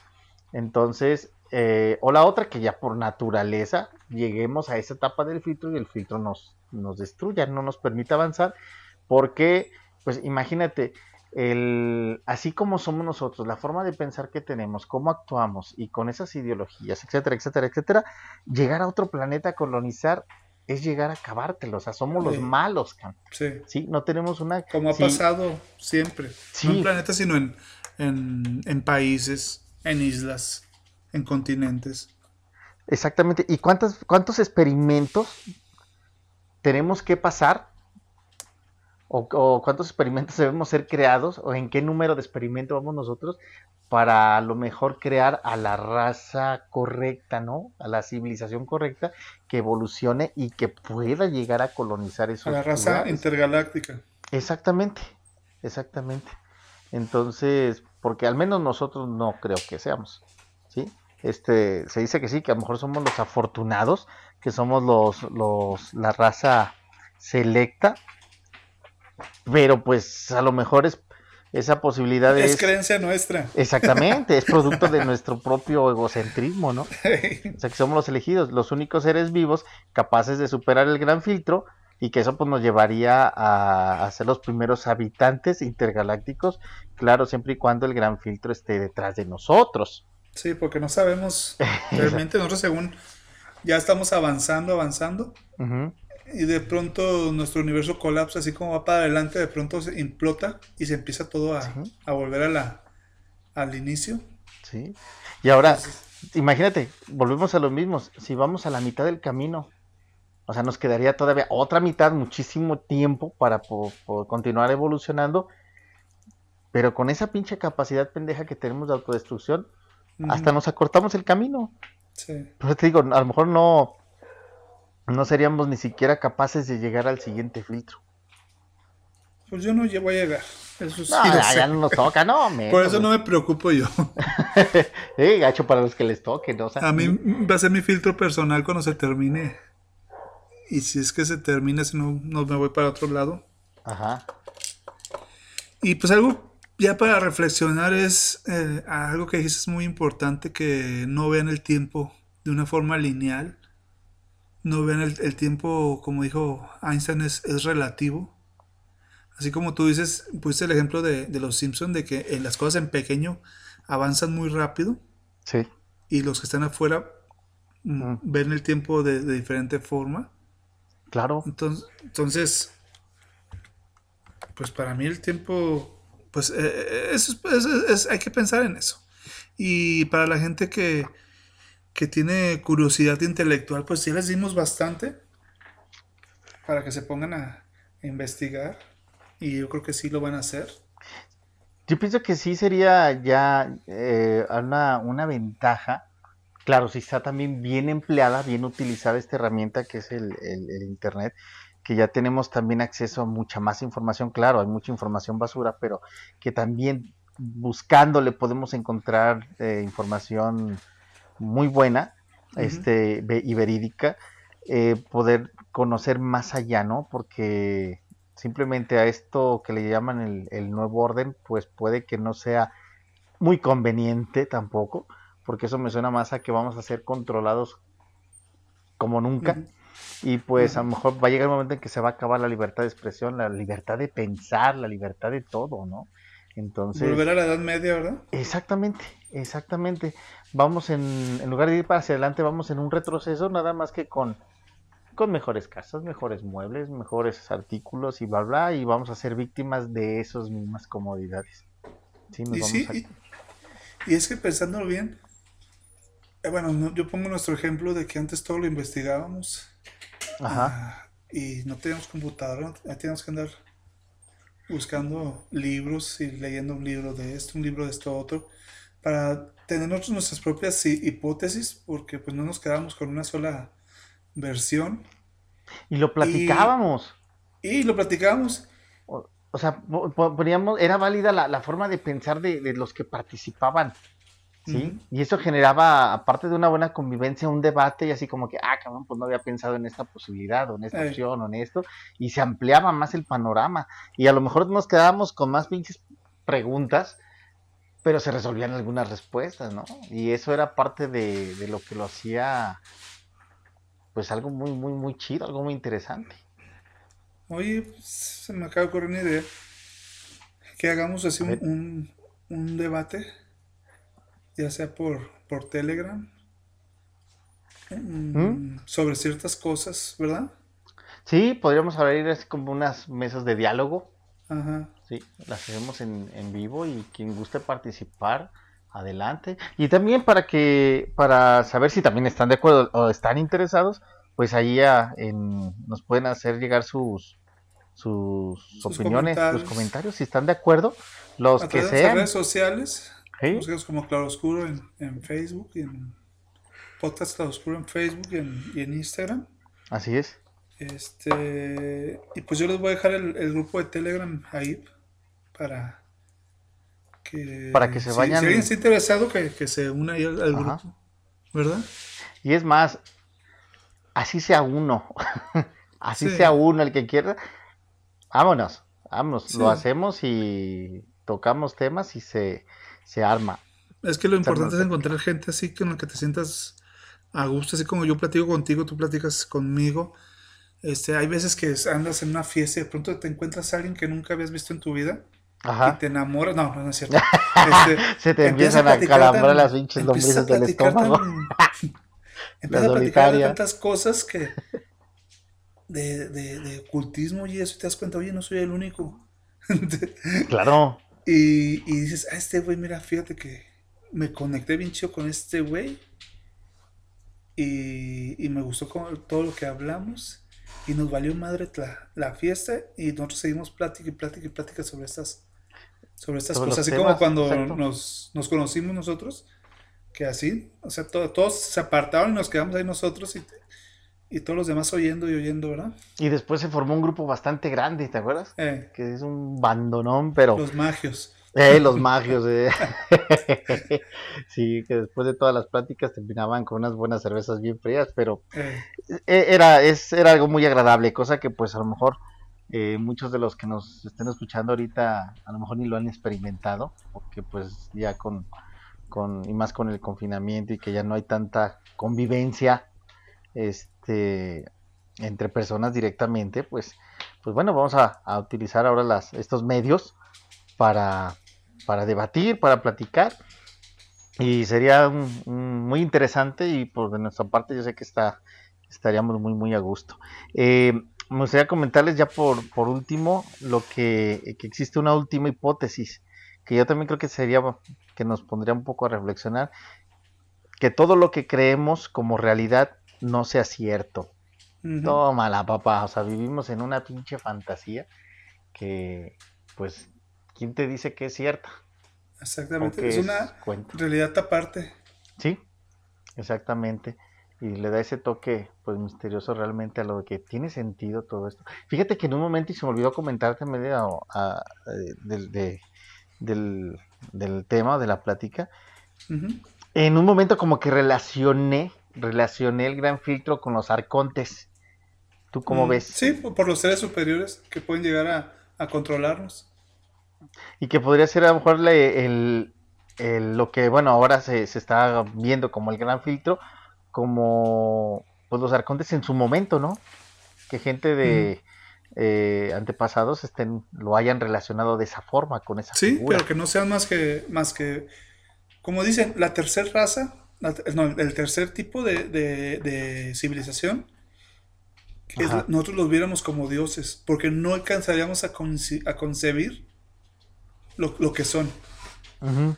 Entonces, eh, o la otra, que ya por naturaleza lleguemos a esa etapa del filtro y el filtro nos, nos destruya, no nos permite avanzar, porque, pues imagínate, el, así como somos nosotros, la forma de pensar que tenemos, cómo actuamos y con esas ideologías, etcétera, etcétera, etcétera, llegar a otro planeta a colonizar es llegar a acabártelo, o sea, somos los malos, sí. sí. no tenemos una... Como ha pasado siempre, no en planetas, sino en, en, en países, en islas, en continentes. Exactamente, ¿y cuántos, cuántos experimentos tenemos que pasar o, cuántos experimentos *laughs* debemos ser creados o en qué número de experimentos vamos nosotros para a lo mejor crear a la raza correcta, ¿no? A la civilización correcta que evolucione y que pueda llegar a colonizar esos A la raza intergaláctica. Exactamente, exactamente. Entonces, porque al menos nosotros no creo que seamos, ¿sí? Este, se dice que sí, que a lo mejor somos los afortunados, que somos los, los, la raza selecta, pero pues a lo mejor es esa posibilidad es... Es creencia nuestra. Exactamente, es producto de nuestro propio egocentrismo, ¿no? *laughs* O sea, que somos los elegidos, los únicos seres vivos capaces de superar el gran filtro y que eso pues nos llevaría a, a ser los primeros habitantes intergalácticos, claro, siempre y cuando el gran filtro esté detrás de nosotros. Sí, porque no sabemos *laughs* realmente nosotros según ya estamos avanzando, avanzando, y de pronto nuestro universo colapsa, así como va para adelante, de pronto se implota y se empieza todo a, volver a la, al inicio. Sí. Y ahora, imagínate, volvemos a lo mismo, si vamos a la mitad del camino, o sea, nos quedaría todavía otra mitad, muchísimo tiempo para continuar evolucionando, pero con esa pinche capacidad pendeja que tenemos de autodestrucción, hasta nos acortamos el camino. Sí. Pues te digo, a lo mejor no, no seríamos ni siquiera capaces de llegar al siguiente filtro. Pues yo no voy a llegar. Eso sí ya, no nos toca, no. *laughs* Por eso no me preocupo yo. *laughs* eh, gacho para los que les toque, ¿no? a mí va a ser mi filtro personal cuando se termine. Y si es que se termina, si no, no me voy para otro lado. Ajá. Y pues algo ya para reflexionar es eh, algo que dices es muy importante que no vean el tiempo de una forma lineal. No vean el, tiempo, como dijo Einstein, es, relativo. Así como tú dices, pues el ejemplo de, los Simpsons, de que las cosas en pequeño avanzan muy rápido. Sí. Y los que están afuera mm, ven el tiempo de, diferente forma. Claro. Entonces, entonces, pues para mí el tiempo pues eh, es, hay que pensar en eso. Y para la gente que, tiene curiosidad intelectual, pues sí les dimos bastante para que se pongan a, investigar. Y yo creo que sí lo van a hacer. Yo pienso que sí sería ya eh, una, una, ventaja. Claro, si está también bien empleada, bien utilizada esta herramienta que es el, el Internet, que ya tenemos también acceso a mucha más información, claro, hay mucha información basura, pero que también buscándole podemos encontrar eh, información muy buena este, y verídica, eh, poder conocer más allá, ¿no? Porque simplemente a esto que le llaman el, el, nuevo orden, pues puede que no sea muy conveniente tampoco, porque eso me suena más a que vamos a ser controlados como nunca. Y pues a lo mejor va a llegar el momento en que se va a acabar la libertad de expresión, la libertad de pensar, la libertad de todo, ¿no? Entonces... Volver a la Edad Media, ¿verdad? Exactamente, exactamente. Vamos en, en lugar de ir para hacia adelante, vamos en un retroceso, nada más que con, con mejores casas, mejores muebles, mejores artículos y bla, bla, y vamos a ser víctimas de esas mismas comodidades. Sí, y, sí y, es que pensándolo bien, eh, bueno, yo pongo nuestro ejemplo de que antes todo lo investigábamos Ajá. y no teníamos computadora, teníamos que andar buscando libros y leyendo un libro de esto, un libro de esto otro, para tener nuestras propias hipótesis, porque pues no nos quedamos con una sola versión. Y lo platicábamos. Y, lo platicábamos. O, sea, poníamos, era válida la, la forma de pensar de, de, los que participaban. ¿Sí? Y eso generaba, aparte de una buena convivencia, un debate y así como que, ah, cabrón, pues no había pensado en esta posibilidad o en esta opción o en esto, y se ampliaba más el panorama. Y a lo mejor nos quedábamos con más pinches preguntas pero se resolvían algunas respuestas, ¿no? Y eso era parte de, de lo que lo hacía, pues algo muy, muy, muy chido, algo muy interesante. Oye, pues, se me acaba de ocurrir una idea. Que hagamos así un, un- un debate, ya sea por, por Telegram, mm, ¿Mm? sobre ciertas cosas, ¿verdad? Sí, podríamos abrir así como unas mesas de diálogo, Ajá. sí, las hacemos en, en vivo y quien guste participar, adelante. Y también para que, para saber si también están de acuerdo o están interesados, pues ahí a- en- nos pueden hacer llegar sus, sus, Sus opiniones, comentarios. sus comentarios, si están de acuerdo, los que sean. redes sociales, ¿sí? busquemos como Claroscuro en, en Facebook, y en Podcast Claroscuro en Facebook y en, y en Instagram. Así es. Este, y pues yo les voy a dejar el, el grupo de Telegram ahí para que, Para que se si- vayan- Si, alguien está interesado, que, que se una ahí al, grupo, ¿verdad? Y es más, así sea uno, *laughs* así Sí. sea uno el que quiera, vámonos, vámonos, Sí. lo hacemos y tocamos temas y se, se arma. Es que lo importante es encontrar gente así con la que te sientas a gusto, así como yo platico contigo, tú platicas conmigo. Este, hay veces que andas en una fiesta y de pronto te encuentras a alguien que nunca habías visto en tu vida y Ajá. te enamoras. No, no, no es cierto. *laughs* Este, Se te empieza empiezan a platicar calambrar las pinches a lombrices del estómago. *laughs* tan- empieza La a platicar de tantas cosas que de, de, de ocultismo y eso y te das cuenta, oye, no soy el único. *laughs* Claro, y, y dices, ah, este güey, mira, fíjate que me conecté bien chido con este güey y, y me gustó como todo lo que hablamos y nos valió madre la, la fiesta y nosotros seguimos plática y plática y plática sobre estas sobre estas Sobre cosas, así temas, como cuando nos, nos conocimos nosotros, que así, o sea, to- todos se apartaron y nos quedamos ahí nosotros y, y todos los demás oyendo y oyendo, ¿verdad? y después se formó un grupo bastante grande, ¿te acuerdas? Eh, Que es un bandonón, pero... los magios. Eh, los magios, eh. *laughs* Sí, que después de todas las pláticas terminaban con unas buenas cervezas bien frías, pero eh, e- era, es, era algo muy agradable, cosa que pues a lo mejor eh, muchos de los que nos estén escuchando ahorita a lo mejor ni lo han experimentado, porque pues ya con, con y más con el confinamiento y que ya no hay tanta convivencia este entre personas directamente, pues, pues bueno, vamos a, utilizar ahora las, estos medios para, para debatir, para platicar. Y sería muy interesante y por de nuestra parte yo sé que está, estaríamos muy muy a gusto. Eh, me gustaría comentarles ya por, por último lo que, que existe una última hipótesis que yo también creo que sería que nos pondría un poco a reflexionar que todo lo que creemos como realidad no sea cierto. ujú. Tómala, papá. O sea, vivimos en una pinche fantasía que, pues, ¿quién te dice que es cierta? ¿O Exactamente, es una cuento? realidad aparte. Sí, exactamente. Y le da ese toque, pues, misterioso realmente a lo de que tiene sentido todo esto. Fíjate que en un momento, y se me olvidó comentarte en medio a- eh, del, de- del, del tema, de la plática, en un momento como que relacioné, relacioné el gran filtro con los arcontes. ¿Tú cómo Mm, ves? Sí, por los seres superiores que pueden llegar a, a controlarnos. Y que podría ser a lo mejor le- el, el- lo que, bueno, ahora se, se está viendo como el gran filtro, como pues los arcontes en su momento, ¿no? Que gente de eh, antepasados estén, lo hayan relacionado de esa forma, con esa Sí, figura. pero que no sean más que, más que, como dicen, la tercera raza, no, el tercer tipo de, de- de civilización, es- Ajá. nosotros los viéramos como dioses, porque no alcanzaríamos a, a concebir lo, lo que son. Ujú,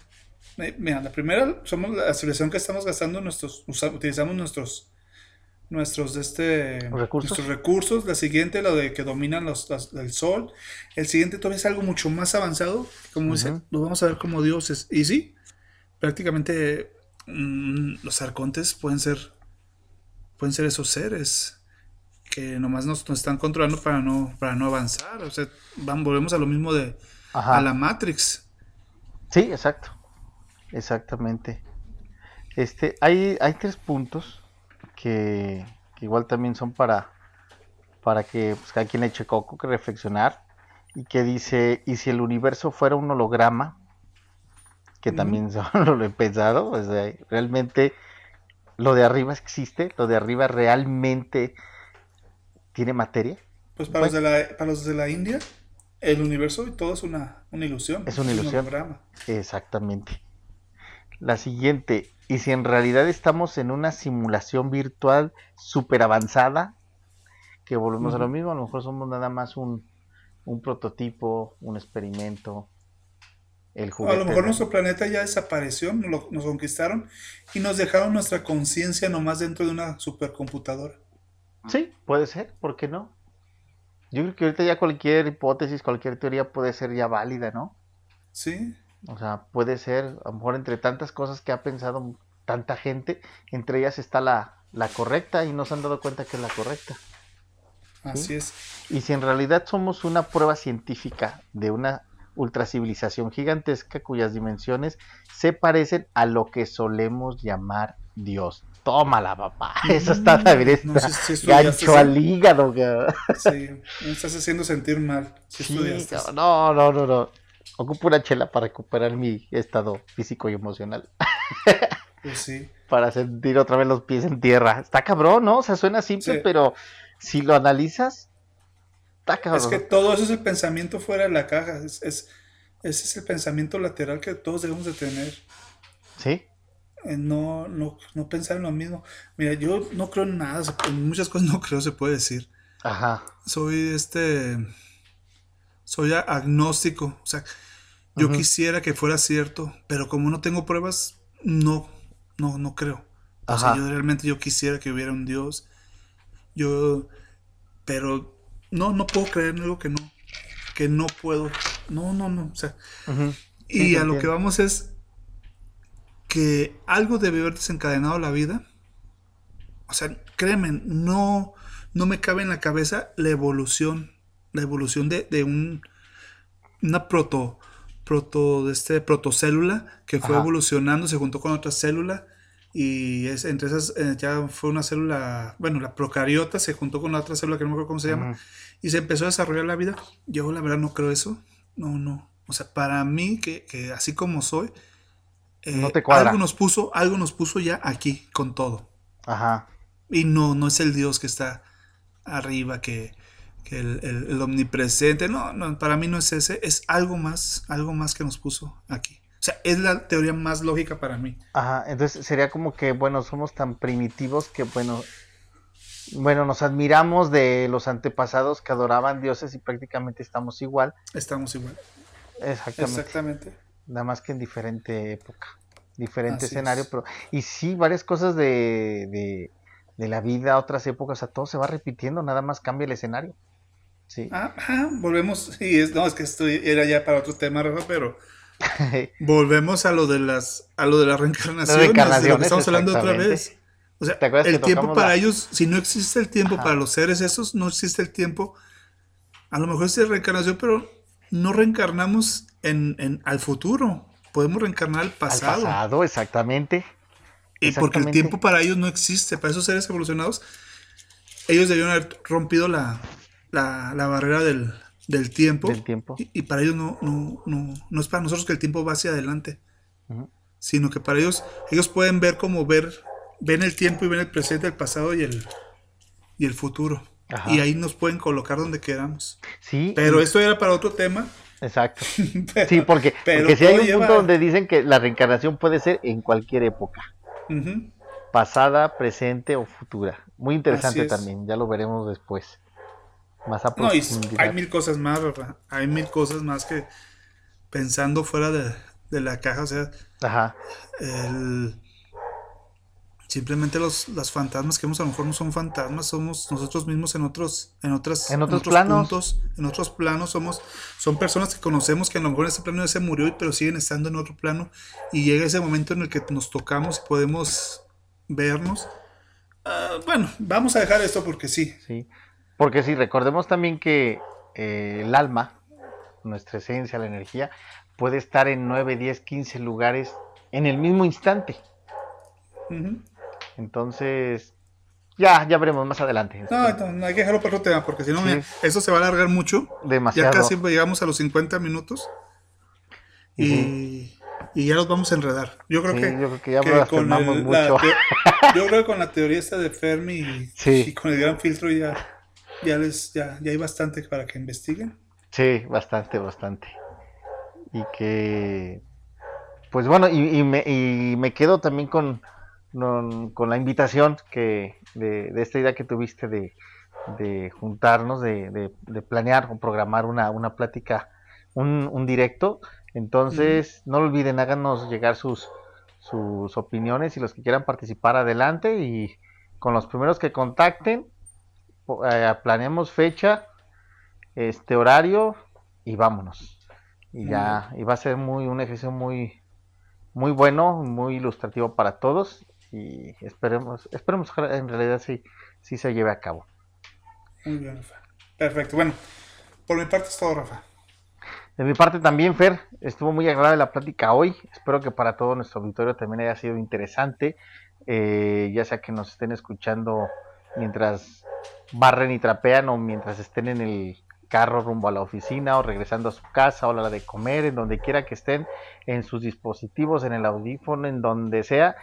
Eh, Mira, la primera somos la civilización que estamos gastando nuestros, utilizamos nuestros, nuestros, de este, Recursos. nuestros recursos. La siguiente, la de que dominan los, las- el sol. El siguiente todavía es algo mucho más avanzado, como dice, Ujú. los vamos a ver como dioses. Y sí, prácticamente mm, los arcontes pueden ser, pueden ser esos seres que nomás nos, nos están controlando para no, para no avanzar. O sea, van, volvemos a lo mismo de Ajá. a la Matrix. Sí, exacto. Exactamente. Este, hay, hay tres puntos que, que igual también son para, para que pues, cada quien le eche coco, que reflexionar. Y que dice, ¿y si el universo fuera un holograma? Que también *laughs* solo lo he pensado, o sea, realmente lo de arriba existe, lo de arriba realmente tiene materia. Pues para, los, de la, para los de la India, el universo y todo es una, una ilusión. Es una ilusión. Exactamente. La siguiente, y si en realidad estamos en una simulación virtual súper avanzada, que volvemos a lo mismo, a lo mejor somos nada más un, un prototipo, un experimento, el juguete. A lo mejor nuestro planeta ya desapareció, nos, nos conquistaron y nos dejaron nuestra conciencia nomás dentro de una supercomputadora. Sí, puede ser, ¿por qué no? Yo creo que ahorita ya cualquier hipótesis, cualquier teoría puede ser ya válida, ¿no? Sí. O sea, puede ser, a lo mejor entre tantas cosas que ha pensado tanta gente, entre ellas está la, la correcta y no se han dado cuenta que es la correcta. Así es. Y si en realidad somos una prueba científica de una ultracivilización gigantesca cuyas dimensiones se parecen a lo que solemos llamar Dios. Tómala, papá. *laughs* Eso está también no, gancho al hígado. Sí, me estás haciendo sentir mal. no, no, no, no. Ocupo una chela para recuperar mi estado físico y emocional. *laughs* Pues sí. Para sentir otra vez los pies en tierra. Está cabrón, ¿no? O sea, suena simple, pero si lo analizas, está cabrón. Es que todo eso es el pensamiento fuera de la caja. Es, es, ese es el pensamiento lateral que todos debemos de tener. Sí. Eh, no, no, no pensar en lo mismo. Mira, yo no creo en nada, en muchas cosas no creo, se puede decir. Ajá. Soy este, soy agnóstico, o sea, yo quisiera que fuera cierto, pero como no tengo pruebas, no, no, no creo. O sea, yo realmente yo quisiera que hubiera un Dios. Yo, pero no, no puedo creer en algo que no, que no puedo. No, no, no. O sea, y a lo que vamos es que algo debe haber desencadenado la vida. O sea, créeme, no, no me cabe en la cabeza la evolución, la evolución de, de un, una proto, proto, de este, protocélula que fue evolucionando, se juntó con otra célula y es, entre esas eh, ya fue una célula, bueno, la procariota se juntó con la otra célula que no me acuerdo cómo se llama y se empezó a desarrollar la vida. Yo la verdad no creo eso, no, no. O sea, para mí, que, que así como soy, no te cuadra. Algo nos puso, algo nos puso ya aquí con todo. Ajá. Y no, no es el Dios que está arriba, que, que el, omnipresente. No, no, para mí no es ese. Es algo más, algo más que nos puso aquí. O sea, es la teoría más lógica para mí. Ajá, entonces sería como que, bueno, somos tan primitivos que, bueno, bueno, nos admiramos de los antepasados que adoraban dioses y prácticamente estamos igual. Estamos igual. Exactamente. Exactamente nada más que en diferente época, diferente escenario, pero y sí, varias cosas de, de, de, la vida, otras épocas, o sea, todo se va repitiendo, nada más cambia el escenario. Sí. Ah, volvemos, *laughs* y es, no, es que esto era ya para otro tema, Rafa, pero *laughs* volvemos a lo de las, a lo de la lo que estamos hablando otra vez. O sea, el tiempo para ellos, si no existe el tiempo para los seres esos, no existe el tiempo. A lo mejor es reencarnación, pero no reencarnamos en, al futuro. Podemos reencarnar al pasado. Al pasado, exactamente. Y porque el tiempo para ellos no existe. Para esos seres evolucionados, ellos debieron haber rompido la, barrera del, tiempo. tiempo. Y, para ellos no, no, no, es para nosotros que el tiempo va hacia adelante. Sino que para ellos, ellos pueden ver como ver, ven el tiempo y ven el presente, el pasado y el, y el futuro. Y ahí nos pueden colocar donde queramos. Sí. Pero esto era para otro tema. Exacto. *laughs* sí, porque, si hay un punto donde dicen que la reencarnación puede ser en cualquier época. Pasada, presente o futura. Muy interesante también, ya lo veremos después. Más a no, hay mil cosas más, ¿verdad? Hay mil cosas más que pensando fuera de, de la caja, o sea, Ajá. el Simplemente los, las fantasmas que vemos a lo mejor no son fantasmas, somos nosotros mismos en otros, en otras, en otros, planos. puntos, en otros planos, somos, son personas que conocemos que a lo mejor en ese plano ya se murió, pero siguen estando en otro plano, y llega ese momento en el que nos tocamos y podemos vernos. Ah, bueno, vamos a dejar esto porque sí. Sí, porque sí, recordemos también que eh, el alma, nuestra esencia, la energía, puede estar en 9, 10, 15 lugares en el mismo instante. Entonces, ya, ya veremos más adelante. No, no, hay que dejarlo para otro tema, porque si no, eso se va a alargar mucho. Demasiado. Ya casi llegamos a los 50 minutos. Y, y ya los vamos a enredar. Yo creo Sí, que, yo creo que ya que el- la mucho. teo- *laughs* yo creo que con la teoría esta de Fermi y, Sí. y con el gran filtro ya, ya les ya, ya hay bastante para que investiguen. Sí, bastante, bastante. Y que, pues bueno, y, y me, y me quedo también con, con, la invitación que de, de esta idea que tuviste de, de juntarnos, de, de, de planear o programar una, una plática, un, un directo. Entonces, no lo olviden, háganos llegar sus, sus opiniones y los que quieran participar adelante y con los primeros que contacten, eh, planeemos fecha este horario y vámonos. Y ya, y va a ser muy un ejercicio muy muy bueno, muy ilustrativo para todos y esperemos esperemos que en realidad sí sí se lleve a cabo. Muy bien, Rafa. Perfecto. Bueno, por mi parte es todo, Rafa. De mi parte también, Fer, estuvo muy agradable la plática hoy. Espero que para todo nuestro auditorio también haya sido interesante. Eh, ya sea que nos estén escuchando mientras barren y trapean o mientras estén en el carro rumbo a la oficina o regresando a su casa o a la de comer, en donde quiera que estén, en sus dispositivos, en el audífono, en donde sea.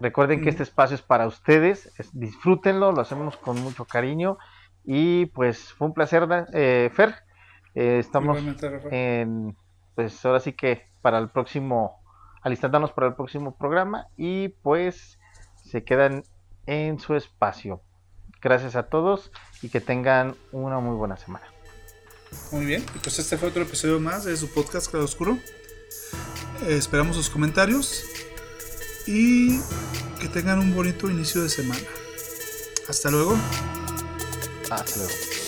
Recuerden que este espacio es para ustedes, es- disfrútenlo, lo hacemos con mucho cariño y pues fue un placer, eh, Fer. Eh, estamos en, pues ahora sí que para el próximo, alistándonos para el próximo programa y pues se quedan en su espacio. Gracias a todos y que tengan una muy buena semana. Muy bien, y pues este fue otro episodio más de su podcast Claro Oscuro. Eh, esperamos sus comentarios y que tengan un bonito inicio de semana. Hasta luego. Hasta luego.